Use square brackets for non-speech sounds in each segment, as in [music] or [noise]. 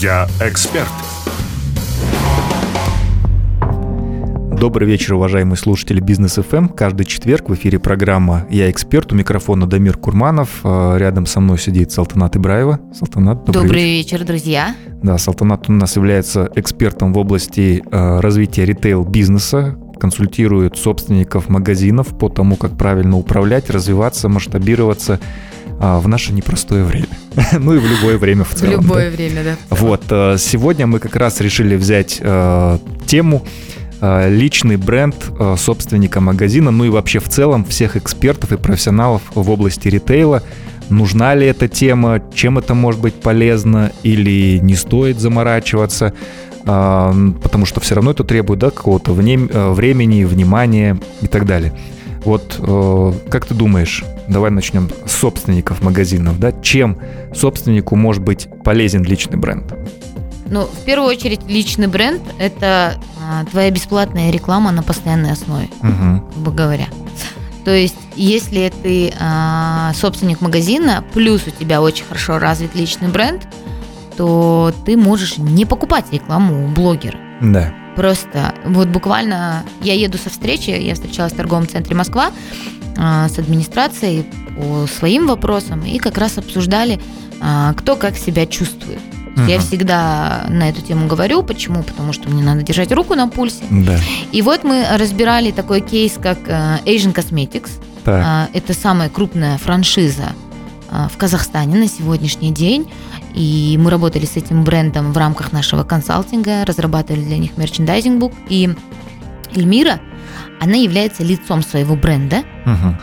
Я эксперт. Добрый вечер, уважаемые слушатели Бизнес ФМ. Каждый четверг в эфире программа «Я эксперт». У микрофона Дамир Курманов. А, рядом со мной сидит Салтанат Ибраева. Салтанат, добрый, добрый вечер. вечер, друзья. Да, Салтанат у нас является экспертом в области э, развития ритейл-бизнеса, консультирует собственников магазинов по тому, как правильно управлять, развиваться, масштабироваться а, в наше непростое время. [laughs] ну и в любое время в целом. В любое да. время, да. Вот, э, сегодня мы как раз решили взять э, тему э, личный бренд собственника магазина, ну и вообще в целом всех экспертов и профессионалов в области ритейла. Нужна ли эта тема, чем это может быть полезно или не стоит заморачиваться, потому что все равно это требует да, какого-то времени, внимания и так далее. Вот как ты думаешь, давай начнем с собственников магазинов, да, чем собственнику может быть полезен личный бренд? Ну, в первую очередь, личный бренд – это а, твоя бесплатная реклама на постоянной основе, угу. грубо говоря. То есть, если ты а, собственник магазина, плюс у тебя очень хорошо развит личный бренд, то ты можешь не покупать рекламу у блогера. Да. Просто вот буквально я еду со встречи, я встречалась в торговом центре Москва, а, с администрацией по своим вопросам и как раз обсуждали, а, кто как себя чувствует. Uh-huh. Я всегда на эту тему говорю. Почему? Потому что мне надо держать руку на пульсе. Да. И вот мы разбирали такой кейс, как э, Asian Cosmetics. Так. А, это самая крупная франшиза в Казахстане на сегодняшний день. И мы работали с этим брендом в рамках нашего консалтинга, разрабатывали для них мерчендайзинг-бук. И Эльмира – она является лицом своего бренда. Угу.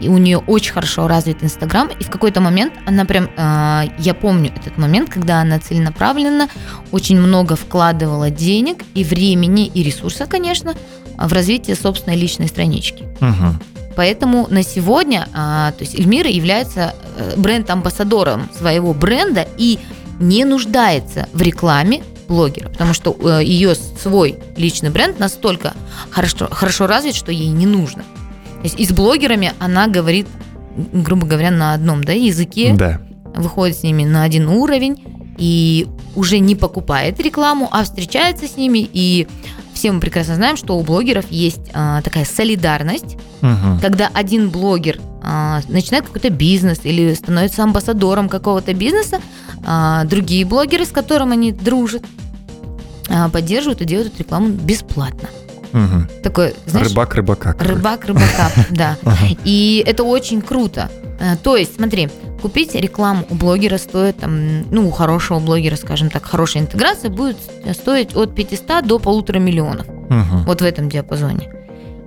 И у нее очень хорошо развит Инстаграм. И в какой-то момент она прям, э, я помню этот момент, когда она целенаправленно очень много вкладывала денег и времени, и ресурсов, конечно, в развитие собственной личной странички. Угу. Поэтому на сегодня, а, то есть Эльмира является э, бренд-амбассадором своего бренда и не нуждается в рекламе блогера, потому что э, ее свой личный бренд настолько хорошо, хорошо развит, что ей не нужно. То есть и с блогерами она говорит, грубо говоря, на одном да, языке, да. выходит с ними на один уровень и уже не покупает рекламу, а встречается с ними и все мы прекрасно знаем, что у блогеров есть а, такая солидарность, угу. когда один блогер а, начинает какой-то бизнес или становится амбассадором какого-то бизнеса, а, другие блогеры, с которым они дружат, а, поддерживают и делают эту рекламу бесплатно. Угу. Такой, знаешь, рыбак рыбака. Рыбак рыбака, [laughs] да. И это очень круто. А, то есть, смотри, купить рекламу у блогера стоит, там, ну, у хорошего блогера, скажем так, хорошая интеграция будет стоить от 500 до полутора миллионов. Угу. Вот в этом диапазоне.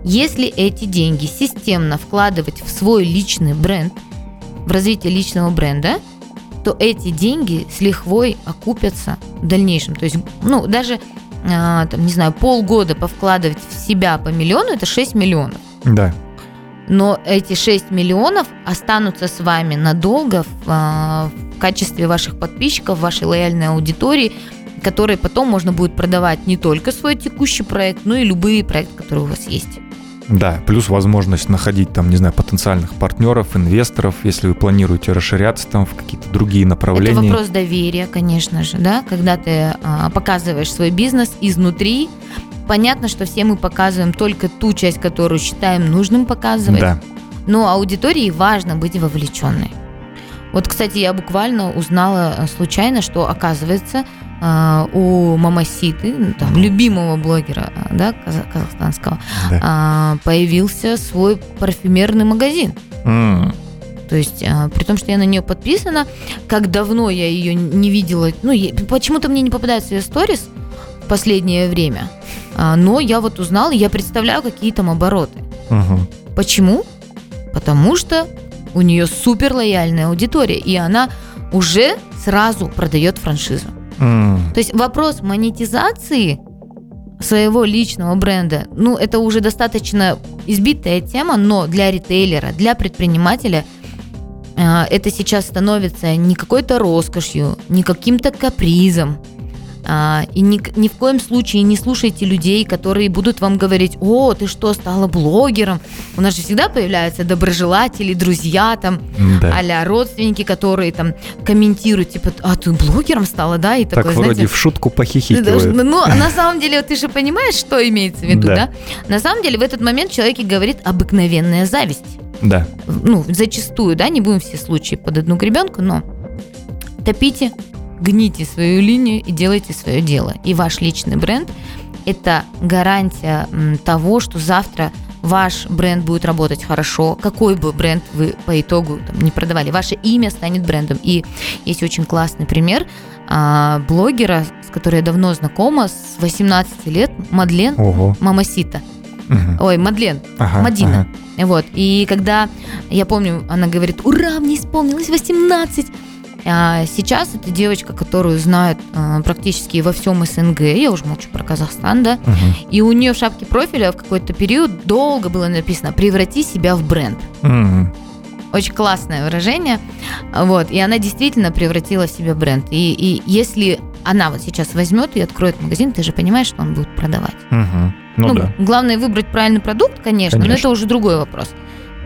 Если эти деньги системно вкладывать в свой личный бренд, в развитие личного бренда, то эти деньги с лихвой окупятся в дальнейшем. То есть, ну, даже, э, там, не знаю, полгода повкладывать в себя по миллиону, это 6 миллионов. Да. Но эти 6 миллионов останутся с вами надолго в, э, в качестве ваших подписчиков, вашей лояльной аудитории, которые потом можно будет продавать не только свой текущий проект, но и любые проекты, которые у вас есть. Да, плюс возможность находить там, не знаю, потенциальных партнеров, инвесторов, если вы планируете расширяться там в какие-то другие направления. Это вопрос доверия, конечно же, да, когда ты а, показываешь свой бизнес изнутри. Понятно, что все мы показываем только ту часть, которую считаем нужным показывать. Да. Но аудитории важно быть вовлеченной. Вот, кстати, я буквально узнала э, случайно, что, оказывается, э, у Мамаситы, ну, там, любимого блогера э, да, казахстанского, да. появился свой парфюмерный магазин. Mm. То есть, при том, что я на нее подписана, как давно я ее не видела, ну, почему-то мне не попадаются ее сторис в последнее время, но я вот узнала, я представляю, какие там обороты. Uh-huh. Почему? Потому что у нее супер лояльная аудитория, и она уже сразу продает франшизу. Mm. То есть вопрос монетизации своего личного бренда, ну, это уже достаточно избитая тема, но для ритейлера, для предпринимателя э, это сейчас становится не какой-то роскошью, не каким-то капризом, А, и ни, ни в коем случае не слушайте людей, которые будут вам говорить, о, ты что, стала блогером? У нас же всегда появляются доброжелатели, друзья, там, да. а родственники, которые там комментируют, типа, а ты блогером стала, да? И так такое, вроде знаете, в шутку похихикивают. Ну, на самом деле, ты же понимаешь, что имеется в виду, да? да? На самом деле, в этот момент человек говорит обыкновенная зависть. Да. Ну, зачастую, да, не будем все случаи под одну гребенку, но топите гните свою линию и делайте свое дело. И ваш личный бренд – это гарантия того, что завтра ваш бренд будет работать хорошо, какой бы бренд вы по итогу там, не продавали, ваше имя станет брендом. И есть очень классный пример а, блогера, с которой я давно знакома, с 18 лет, Мадлен Ого. Мамасита. Угу. Ой, Мадлен, ага, Мадина. Ага. Вот. И когда, я помню, она говорит, ура, мне исполнилось 18, а сейчас это девочка, которую знают а, практически во всем СНГ, я уже молчу про Казахстан, да, угу. и у нее в шапке профиля в какой-то период долго было написано «преврати себя в бренд». Угу. Очень классное выражение, вот, и она действительно превратила в себя бренд. И, и если она вот сейчас возьмет и откроет магазин, ты же понимаешь, что он будет продавать. Угу. Ну, ну да. Главное выбрать правильный продукт, конечно, конечно, но это уже другой вопрос.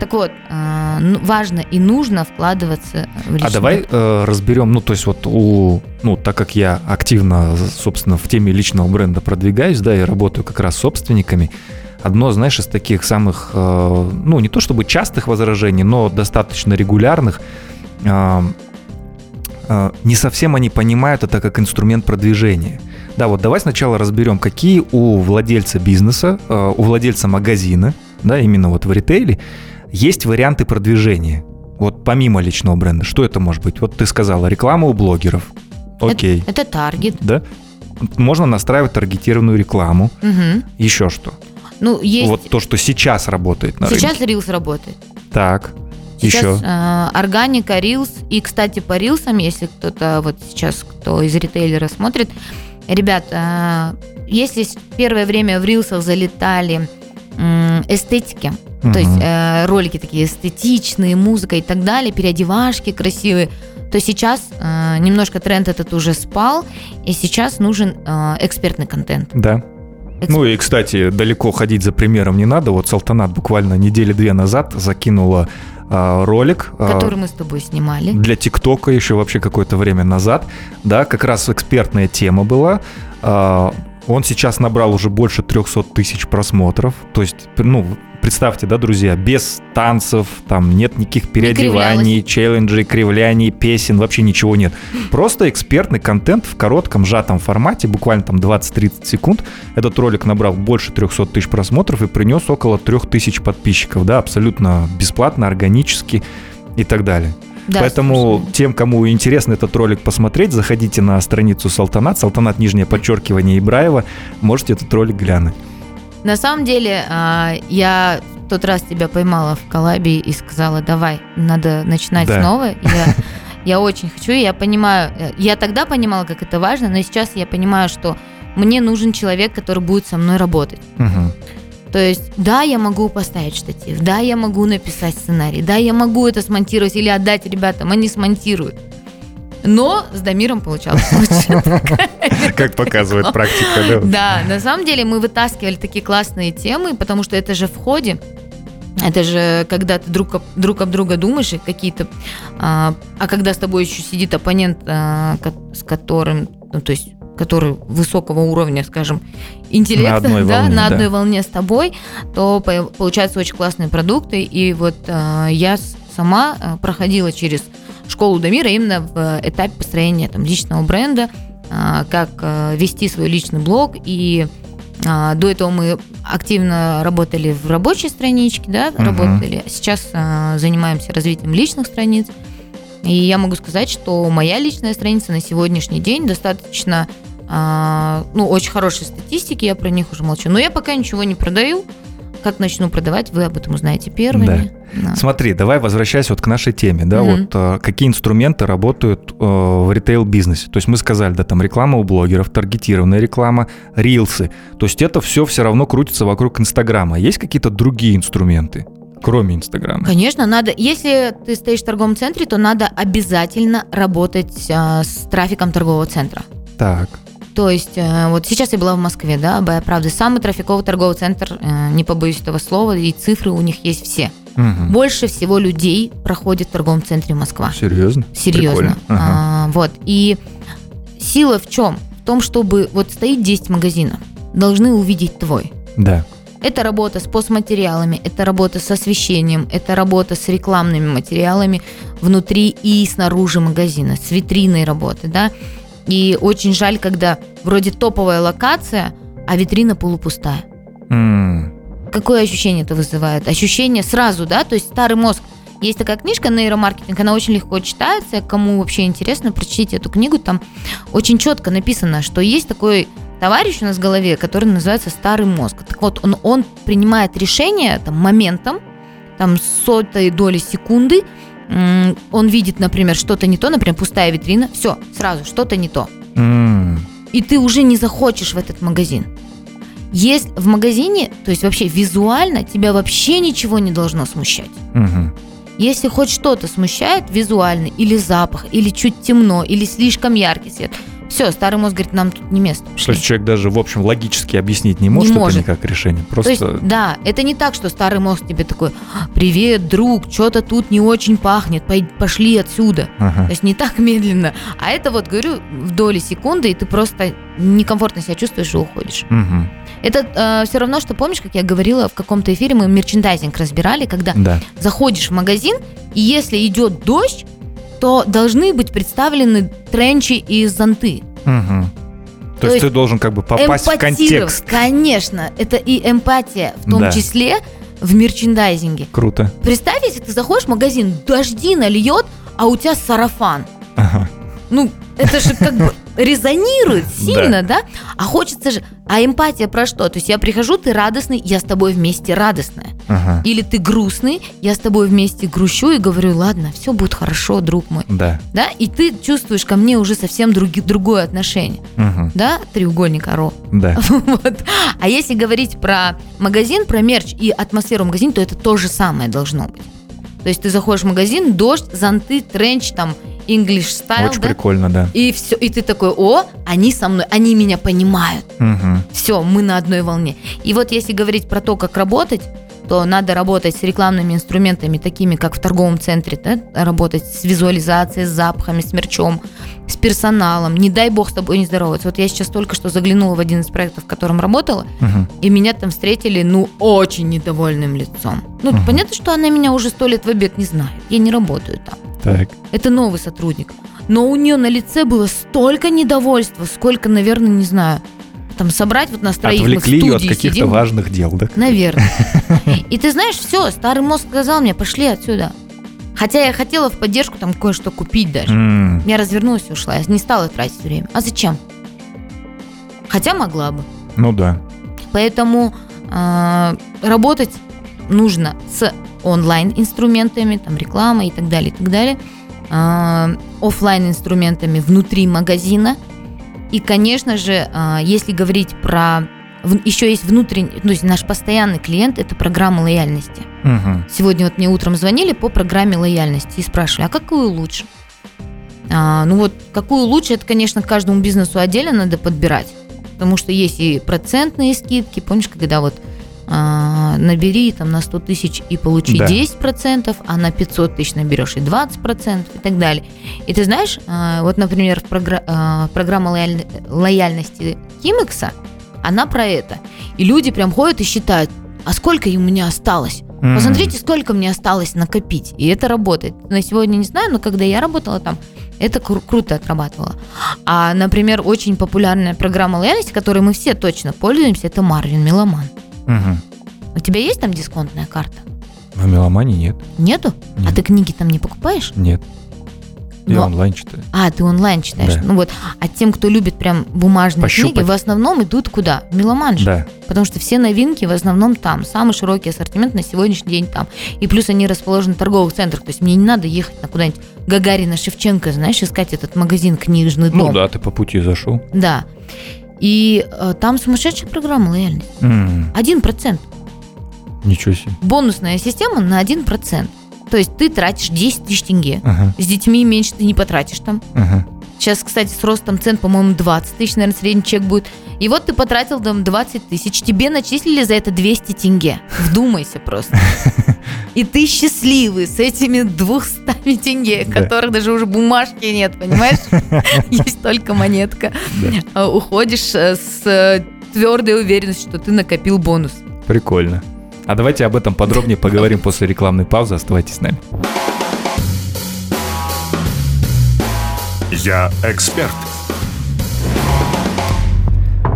Так вот, э, ну, важно и нужно вкладываться в личный А давай э, разберем, ну, то есть вот у, ну, так как я активно, собственно, в теме личного бренда продвигаюсь, да, и работаю как раз с собственниками, одно, знаешь, из таких самых, э, ну, не то чтобы частых возражений, но достаточно регулярных, э, э, не совсем они понимают это как инструмент продвижения. Да, вот давай сначала разберем, какие у владельца бизнеса, у владельца магазина, да, именно вот в ритейле, есть варианты продвижения. Вот помимо личного бренда, что это может быть? Вот ты сказала, реклама у блогеров. Окей. Это, это таргет. Да? Можно настраивать таргетированную рекламу. Угу. Еще что? Ну, есть... Вот то, что сейчас работает на Сейчас рынке. Reels работает. Так. Сейчас еще. Э, органика, Reels. И, кстати, по Reels, если кто-то вот сейчас, кто из ритейлера смотрит, ребят, э, если первое время в Reels залетали эстетики, Угу. То есть э, ролики такие эстетичные, музыка и так далее, переодевашки красивые. То сейчас э, немножко тренд этот уже спал, и сейчас нужен э, экспертный контент. Да. Эксперт. Ну и, кстати, далеко ходить за примером не надо. Вот Салтанат буквально недели две назад закинула э, ролик. Который э, мы с тобой снимали. Для ТикТока еще вообще какое-то время назад. Да, как раз экспертная тема была. Он сейчас набрал уже больше 300 тысяч просмотров. То есть, ну, представьте, да, друзья, без танцев, там нет никаких переодеваний, челленджей, кривляний, песен, вообще ничего нет. Просто экспертный контент в коротком, сжатом формате, буквально там 20-30 секунд. Этот ролик набрал больше 300 тысяч просмотров и принес около 3000 подписчиков, да, абсолютно бесплатно, органически и так далее. Да, Поэтому слушай. тем, кому интересно этот ролик посмотреть, заходите на страницу Салтанат, Салтанат нижнее подчеркивание Ибраева, можете этот ролик глянуть. На самом деле, а, я в тот раз тебя поймала в коллабе и сказала, давай, надо начинать да. снова. [laughs] Я, я очень хочу, я понимаю, э, я тогда понимала, как это важно, но сейчас я понимаю, что мне нужен человек, который будет со мной работать. Угу. То есть, да, я могу поставить штатив, да, я могу написать сценарий, да, я могу это смонтировать или отдать ребятам, они смонтируют. Но с Дамиром получалось [laughs] Как показывает практика, [laughs] да? На самом деле мы вытаскивали такие классные темы, потому что это же в ходе. Это же когда ты друг об, друг об друга думаешь, какие-то... А, а когда с тобой еще сидит оппонент, а, с которым... Ну, то есть который высокого уровня, скажем, интеллекта, на одной, [laughs] да, волне, на одной да. волне с тобой, то получаются очень классные продукты. И вот э, я сама э, проходила через школу Дамира именно в этапе построения там, личного бренда, э, как э, вести свой личный блог. И э, до этого мы активно работали в рабочей страничке, да, угу. работали. Сейчас э, занимаемся развитием личных страниц. И я могу сказать, что моя личная страница на сегодняшний день достаточно а, ну, очень хорошие статистики, я про них уже молчу. Но я пока ничего не продаю. Как начну продавать, вы об этом узнаете первыми. Да. Да. Смотри, давай возвращаясь вот к нашей теме, да, угу. вот а, какие инструменты работают а, в ритейл-бизнесе. То есть мы сказали, да, там реклама у блогеров, таргетированная реклама, рилсы. То есть это все все равно крутится вокруг Инстаграма. Есть какие-то другие инструменты? кроме Инстаграма? Конечно, надо. Если ты стоишь в торговом центре, то надо обязательно работать а, с трафиком торгового центра. Так. То есть, э, вот сейчас я была в Москве, да, правда, самый трафиковый торговый центр, э, не побоюсь этого слова, и цифры у них есть все. Угу. Больше всего людей проходит в торговом центре Москва. Серьезно? Серьезно. Ага. А, вот. И сила в чем? В том, чтобы вот стоит 10 магазинов, должны увидеть твой. Да. Это работа с постматериалами, это работа с освещением, это работа с рекламными материалами внутри и снаружи магазина, с витриной работы, да. И очень жаль, когда вроде топовая локация, а витрина полупустая. Mm. Какое ощущение это вызывает? Ощущение сразу, да, то есть старый мозг. Есть такая книжка «Нейромаркетинг», она очень легко читается, кому вообще интересно, прочтите эту книгу, там очень четко написано, что есть такой товарищ у нас в голове, который называется старый мозг. Так вот, он, он принимает решение там, моментом, там, сотой доли секунды, он видит, например, что-то не то, например, пустая витрина, все, сразу что-то не то. Mm. И ты уже не захочешь в этот магазин. Есть в магазине, то есть вообще визуально тебя вообще ничего не должно смущать. Mm-hmm. Если хоть что-то смущает визуально, или запах, или чуть темно, или слишком яркий свет, все, старый мозг говорит, нам тут не место. Пошли. То есть человек даже, в общем, логически объяснить не может, не может. это никак решение. Просто... То есть, да, это не так, что старый мозг тебе такой, привет, друг, что-то тут не очень пахнет, пошли отсюда. Ага. То есть не так [laughs] медленно. А это вот, говорю, в доли секунды, и ты просто некомфортно себя чувствуешь и уходишь. Угу. Это э, все равно, что помнишь, как я говорила в каком-то эфире, мы мерчендайзинг разбирали, когда да. заходишь в магазин, и если идет дождь, то должны быть представлены тренчи и зонты. Угу. То, То есть ты должен как бы попасть в контекст. Конечно, это и эмпатия, в том да. числе в мерчендайзинге. Круто. Представь, если ты заходишь в магазин, дожди нальет, а у тебя сарафан. Ага. Ну, это же как бы резонирует сильно, да. да? А хочется же... А эмпатия про что? То есть я прихожу, ты радостный, я с тобой вместе радостная. Ага. Или ты грустный, я с тобой вместе грущу и говорю, ладно, все будет хорошо, друг мой. Да. Да? И ты чувствуешь ко мне уже совсем други, другое отношение. Угу. Да? Треугольник Аро. Да. [laughs] вот. А если говорить про магазин, про мерч и атмосферу магазина, то это то же самое должно быть. То есть ты заходишь в магазин, дождь, зонты, тренч, там, English style. Очень да? прикольно, да. И все, и ты такой, о, они со мной, они меня понимают. Угу. Все, мы на одной волне. И вот если говорить про то, как работать, то надо работать с рекламными инструментами, такими как в торговом центре, да? работать с визуализацией, с запахами, с мерчом, с персоналом. Не дай бог с тобой не здороваться. Вот я сейчас только что заглянула в один из проектов, в котором работала, угу. и меня там встретили, ну, очень недовольным лицом. Ну, угу. понятно, что она меня уже сто лет в обед не знает. Я не работаю там. Так. Это новый сотрудник. Но у нее на лице было столько недовольства, сколько, наверное, не знаю, там собрать вот нас троих Отвлекли ее от каких-то важных дел, да? Наверное. [laughs] И ты знаешь, все, старый мозг сказал мне, пошли отсюда. Хотя я хотела в поддержку там кое-что купить даже. Mm. Я развернулась и ушла. Я не стала тратить время. А зачем? Хотя могла бы. Ну да. Поэтому э, работать нужно с онлайн инструментами, там реклама и так далее, и так далее, э, офлайн инструментами внутри магазина – и, конечно же, а, если говорить про еще есть внутренний, ну, то есть наш постоянный клиент – это программа лояльности. Угу. Сегодня вот мне утром звонили по программе лояльности и спрашивали, а какую лучше? А, ну вот, какую лучше, это, конечно, каждому бизнесу отдельно надо подбирать, потому что есть и процентные скидки, помнишь, когда вот набери там на 100 тысяч и получи да. 10%, а на 500 тысяч наберешь и 20% и так далее. И ты знаешь, а, вот, например, а, программа лояль- лояльности Кимекса, она про это. И люди прям ходят и считают, а сколько у меня осталось? Mm-hmm. Посмотрите, сколько мне осталось накопить. И это работает. На сегодня не знаю, но когда я работала там, это кру- круто отрабатывало. А, например, очень популярная программа лояльности, которой мы все точно пользуемся, это Марвин Меломан. Угу. У тебя есть там дисконтная карта? В Меломане нет. Нету? А нет. А ты книги там не покупаешь? Нет. Я Но... онлайн читаю. А, ты онлайн читаешь. Да. Ну вот. А тем, кто любит прям бумажные Пощупать. книги, в основном идут куда? Меломан же. Да. Потому что все новинки в основном там. Самый широкий ассортимент на сегодняшний день там. И плюс они расположены в торговых центрах. То есть мне не надо ехать на куда-нибудь Гагарина, Шевченко, знаешь, искать этот магазин книжный дом. Ну да, ты по пути зашел. Да. И э, там сумасшедшая программа лояльности. Один процент. Ничего себе. Бонусная система на один процент. То есть ты тратишь 10 тысяч тенге. Ага. С детьми меньше ты не потратишь там. Ага. Сейчас, кстати, с ростом цен, по-моему, 20 тысяч, наверное, средний чек будет. И вот ты потратил там 20 тысяч, тебе начислили за это 200 тенге. Вдумайся просто. [laughs] И ты счастливый с этими 200 тенге, да. которых даже уже бумажки нет, понимаешь? [laughs] Есть только монетка. Да. Уходишь э, с э, твердой уверенностью, что ты накопил бонус. Прикольно. А давайте об этом подробнее поговорим после рекламной паузы. Оставайтесь с нами. Я эксперт.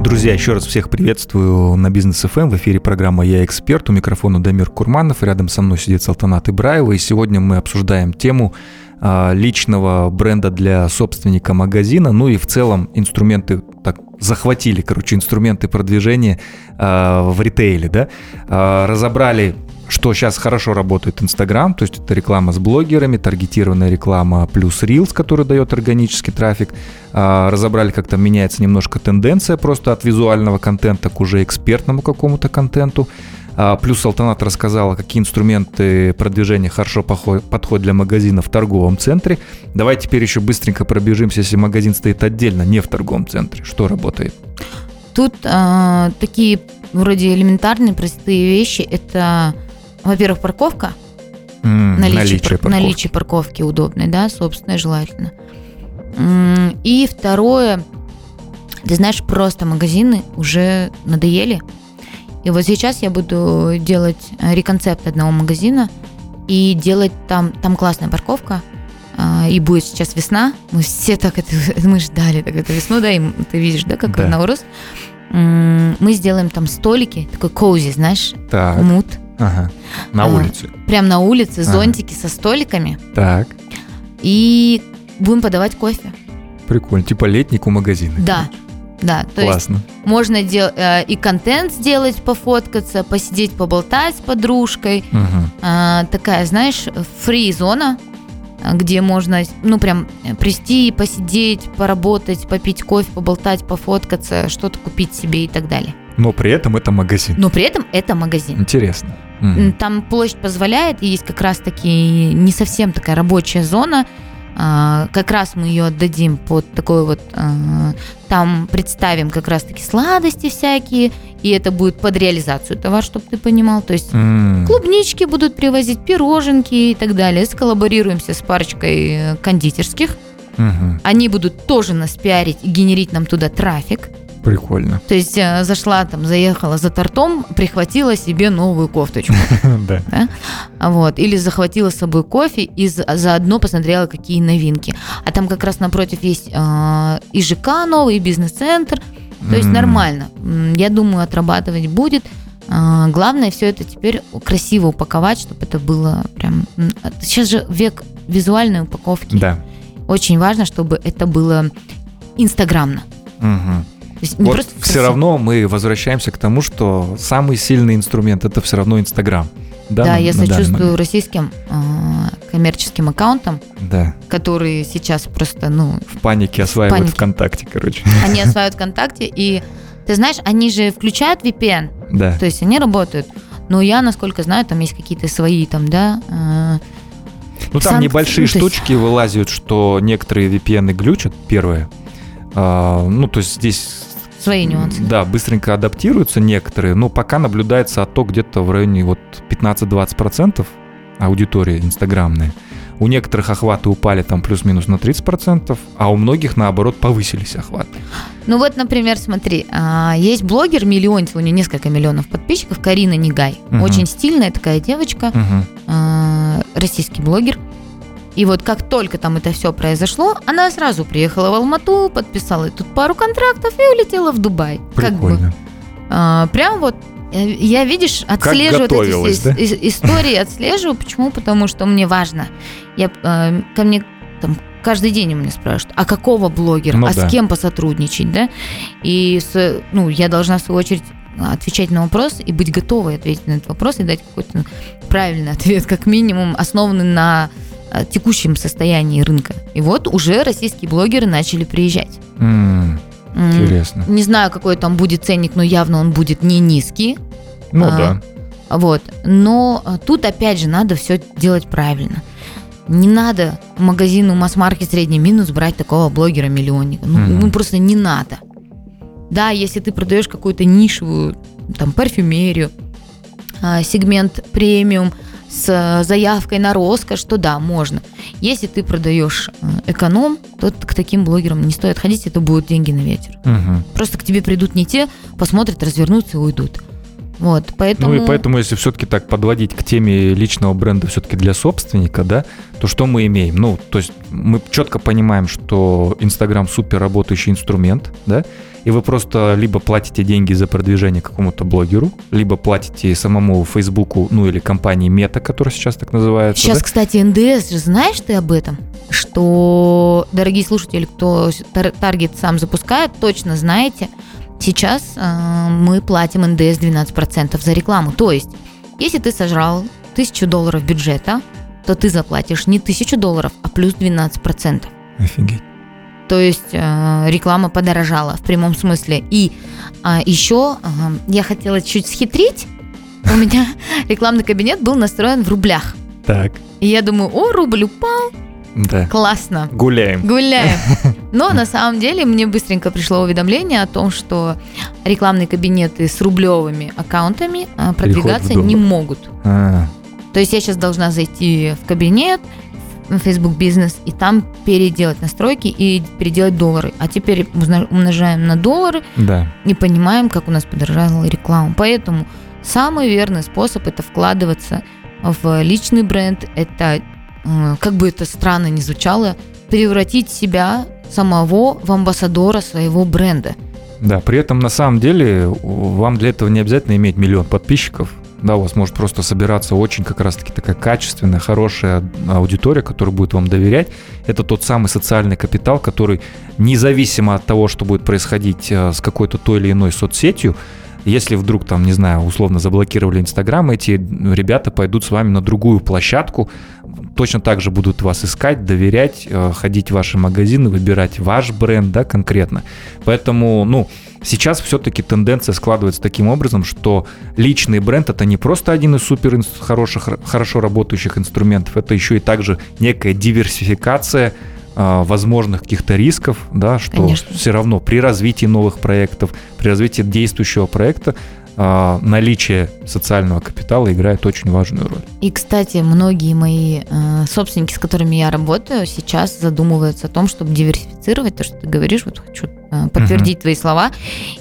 Друзья, еще раз всех приветствую на Бизнес ФМ. В эфире программа «Я эксперт». У микрофона Дамир Курманов. Рядом со мной сидит Салтанат Ибраева. И сегодня мы обсуждаем тему а, личного бренда для собственника магазина. Ну и в целом инструменты, так захватили, короче, инструменты продвижения а, в ритейле. Да? А, разобрали что сейчас хорошо работает Инстаграм, то есть это реклама с блогерами, таргетированная реклама плюс Reels, который дает органический трафик. А, разобрали, как там меняется немножко тенденция просто от визуального контента к уже экспертному какому-то контенту. А, плюс Салтанат рассказала, какие инструменты продвижения хорошо подходят для магазина в торговом центре. Давай теперь еще быстренько пробежимся, если магазин стоит отдельно, не в торговом центре. Что работает? Тут э, такие вроде элементарные, простые вещи. Это во-первых, парковка. Mm, наличие, наличие, парковки. наличие парковки удобной, да, собственно, желательно. И второе, ты знаешь, просто магазины уже надоели. И вот сейчас я буду делать реконцепт одного магазина и делать там, там классная парковка, а, и будет сейчас весна. Мы все так это, [laughs] мы ждали так эту весну, да, и ты видишь, да, как да. Наурус. Мы сделаем там столики, такой коузи, знаешь, так. мут. Ага. На улице. А, прям на улице, ага. зонтики со столиками. Так. И будем подавать кофе. Прикольно. Типа летник у магазина. Да. Да, то Классно. есть можно дел- э, и контент сделать, пофоткаться, посидеть, поболтать с подружкой. Угу. Э, такая, знаешь, фри-зона, где можно, ну, прям прийти, посидеть, поработать, попить кофе, поболтать, пофоткаться, что-то купить себе и так далее. Но при этом это магазин. Но при этом это магазин. Интересно. Там площадь позволяет, и есть как раз-таки не совсем такая рабочая зона. А, как раз мы ее отдадим под такой вот... А, там представим как раз-таки сладости всякие, и это будет под реализацию товар, чтобы ты понимал. То есть mm. клубнички будут привозить, пироженки и так далее. Сколлаборируемся с парочкой э, кондитерских. Угу. Они будут тоже нас пиарить и генерить нам туда трафик. Прикольно. То есть э, зашла там, заехала за тортом, прихватила себе новую кофточку. [laughs] Да. Вот. Или захватила с собой кофе и заодно посмотрела, какие новинки. А там как раз напротив есть э, и ЖК новый, и бизнес-центр. То есть нормально. Я думаю, отрабатывать будет. А, главное все это теперь красиво упаковать, чтобы это было прям... Сейчас же век визуальной упаковки. Да. Очень важно, чтобы это было инстаграмно. Угу не вот просто все равно мы возвращаемся к тому, что самый сильный инструмент это все равно Инстаграм. Да, да я сочувствую российским э, коммерческим аккаунтам, да. которые сейчас просто, ну... В панике осваивают панике. ВКонтакте, короче. Они осваивают ВКонтакте, и ты знаешь, они же включают VPN, да. то есть они работают. Но я, насколько знаю, там есть какие-то свои там, да... Э, ну, там санкции, небольшие ну, штучки есть... вылазят, что некоторые VPN глючат, первое. А, ну, то есть здесь свои нюансы. Да, быстренько адаптируются некоторые, но пока наблюдается отток где-то в районе вот 15-20% аудитории инстаграмной. У некоторых охваты упали там плюс-минус на 30%, а у многих, наоборот, повысились охваты. Ну вот, например, смотри, а, есть блогер, миллионец, у нее несколько миллионов подписчиков, Карина Нигай. Угу. Очень стильная такая девочка, угу. российский блогер. И вот как только там это все произошло, она сразу приехала в Алмату, подписала тут пару контрактов и улетела в Дубай. Прикольно. Как бы. А, прям вот э, я, видишь, отслеживаю вот эти да? истории, отслеживаю. Почему? Потому что мне важно. Я, э, ко мне там каждый день у меня спрашивают, а какого блогера, ну, а да. с кем посотрудничать, да? И с, ну, я должна в свою очередь отвечать на вопрос и быть готовой ответить на этот вопрос и дать какой-то правильный ответ, как минимум, основанный на текущем состоянии рынка. И вот уже российские блогеры начали приезжать. Mm, интересно. Не знаю, какой там будет ценник, но явно он будет не низкий. Ну а, да. Вот. Но а, тут опять же надо все делать правильно. Не надо магазину масс-маркет средний минус брать такого блогера-миллионника. Ну, mm-hmm. ну просто не надо. Да, если ты продаешь какую-то нишевую, там, парфюмерию, а, сегмент премиум с заявкой на роскошь, то да, можно. Если ты продаешь э, эконом, то к таким блогерам не стоит ходить, это будут деньги на ветер. Угу. Просто к тебе придут не те, посмотрят, развернутся и уйдут. Вот, поэтому... Ну и поэтому, если все-таки так подводить к теме личного бренда все-таки для собственника, да, то что мы имеем? Ну, то есть мы четко понимаем, что Инстаграм супер работающий инструмент, да, и вы просто либо платите деньги за продвижение какому-то блогеру, либо платите самому Фейсбуку, ну или компании Мета, которая сейчас так называется. Сейчас, да? кстати, НДС же знаешь ты об этом? Что, дорогие слушатели, кто таргет сам запускает, точно знаете, сейчас э, мы платим НДС 12% за рекламу. То есть, если ты сожрал тысячу долларов бюджета, то ты заплатишь не тысячу долларов, а плюс 12%. Офигеть. То есть э, реклама подорожала в прямом смысле. И э, еще э, я хотела чуть схитрить. У меня [laughs] рекламный кабинет был настроен в рублях. Так. И я думаю, о, рубль упал. Да. Классно. Гуляем. Гуляем. [laughs] Но на самом деле мне быстренько пришло уведомление о том, что рекламные кабинеты с рублевыми аккаунтами э, продвигаться не могут. А. То есть я сейчас должна зайти в кабинет, Facebook бизнес и там переделать настройки и переделать доллары. А теперь умножаем на доллары да. и понимаем, как у нас подорожала реклама. Поэтому самый верный способ это вкладываться в личный бренд, это, как бы это странно ни звучало, превратить себя самого в амбассадора своего бренда. Да, при этом на самом деле вам для этого не обязательно иметь миллион подписчиков да, у вас может просто собираться очень как раз-таки такая качественная, хорошая аудитория, которая будет вам доверять. Это тот самый социальный капитал, который независимо от того, что будет происходить э, с какой-то той или иной соцсетью, если вдруг там, не знаю, условно заблокировали Инстаграм, эти ребята пойдут с вами на другую площадку, точно так же будут вас искать, доверять, э, ходить в ваши магазины, выбирать ваш бренд, да, конкретно. Поэтому, ну, сейчас все-таки тенденция складывается таким образом, что личный бренд это не просто один из супер хороших, хорошо работающих инструментов, это еще и также некая диверсификация э, возможных каких-то рисков, да, что Конечно. все равно при развитии новых проектов, при развитии действующего проекта наличие социального капитала играет очень важную роль. И, кстати, многие мои э, собственники, с которыми я работаю, сейчас задумываются о том, чтобы диверсифицировать то, что ты говоришь. Вот хочу э, подтвердить угу. твои слова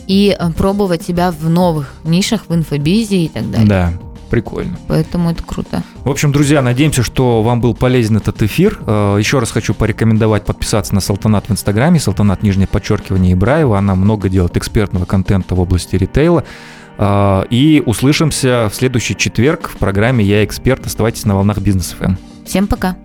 и э, пробовать себя в новых нишах, в инфобизе и так далее. Да. Прикольно. Поэтому это круто. В общем, друзья, надеемся, что вам был полезен этот эфир. Э, еще раз хочу порекомендовать подписаться на Салтанат в Инстаграме. Салтанат, нижнее подчеркивание, Ибраева. Она много делает экспертного контента в области ритейла. Э, и услышимся в следующий четверг в программе «Я эксперт». Оставайтесь на волнах Бизнес ФМ. Всем пока.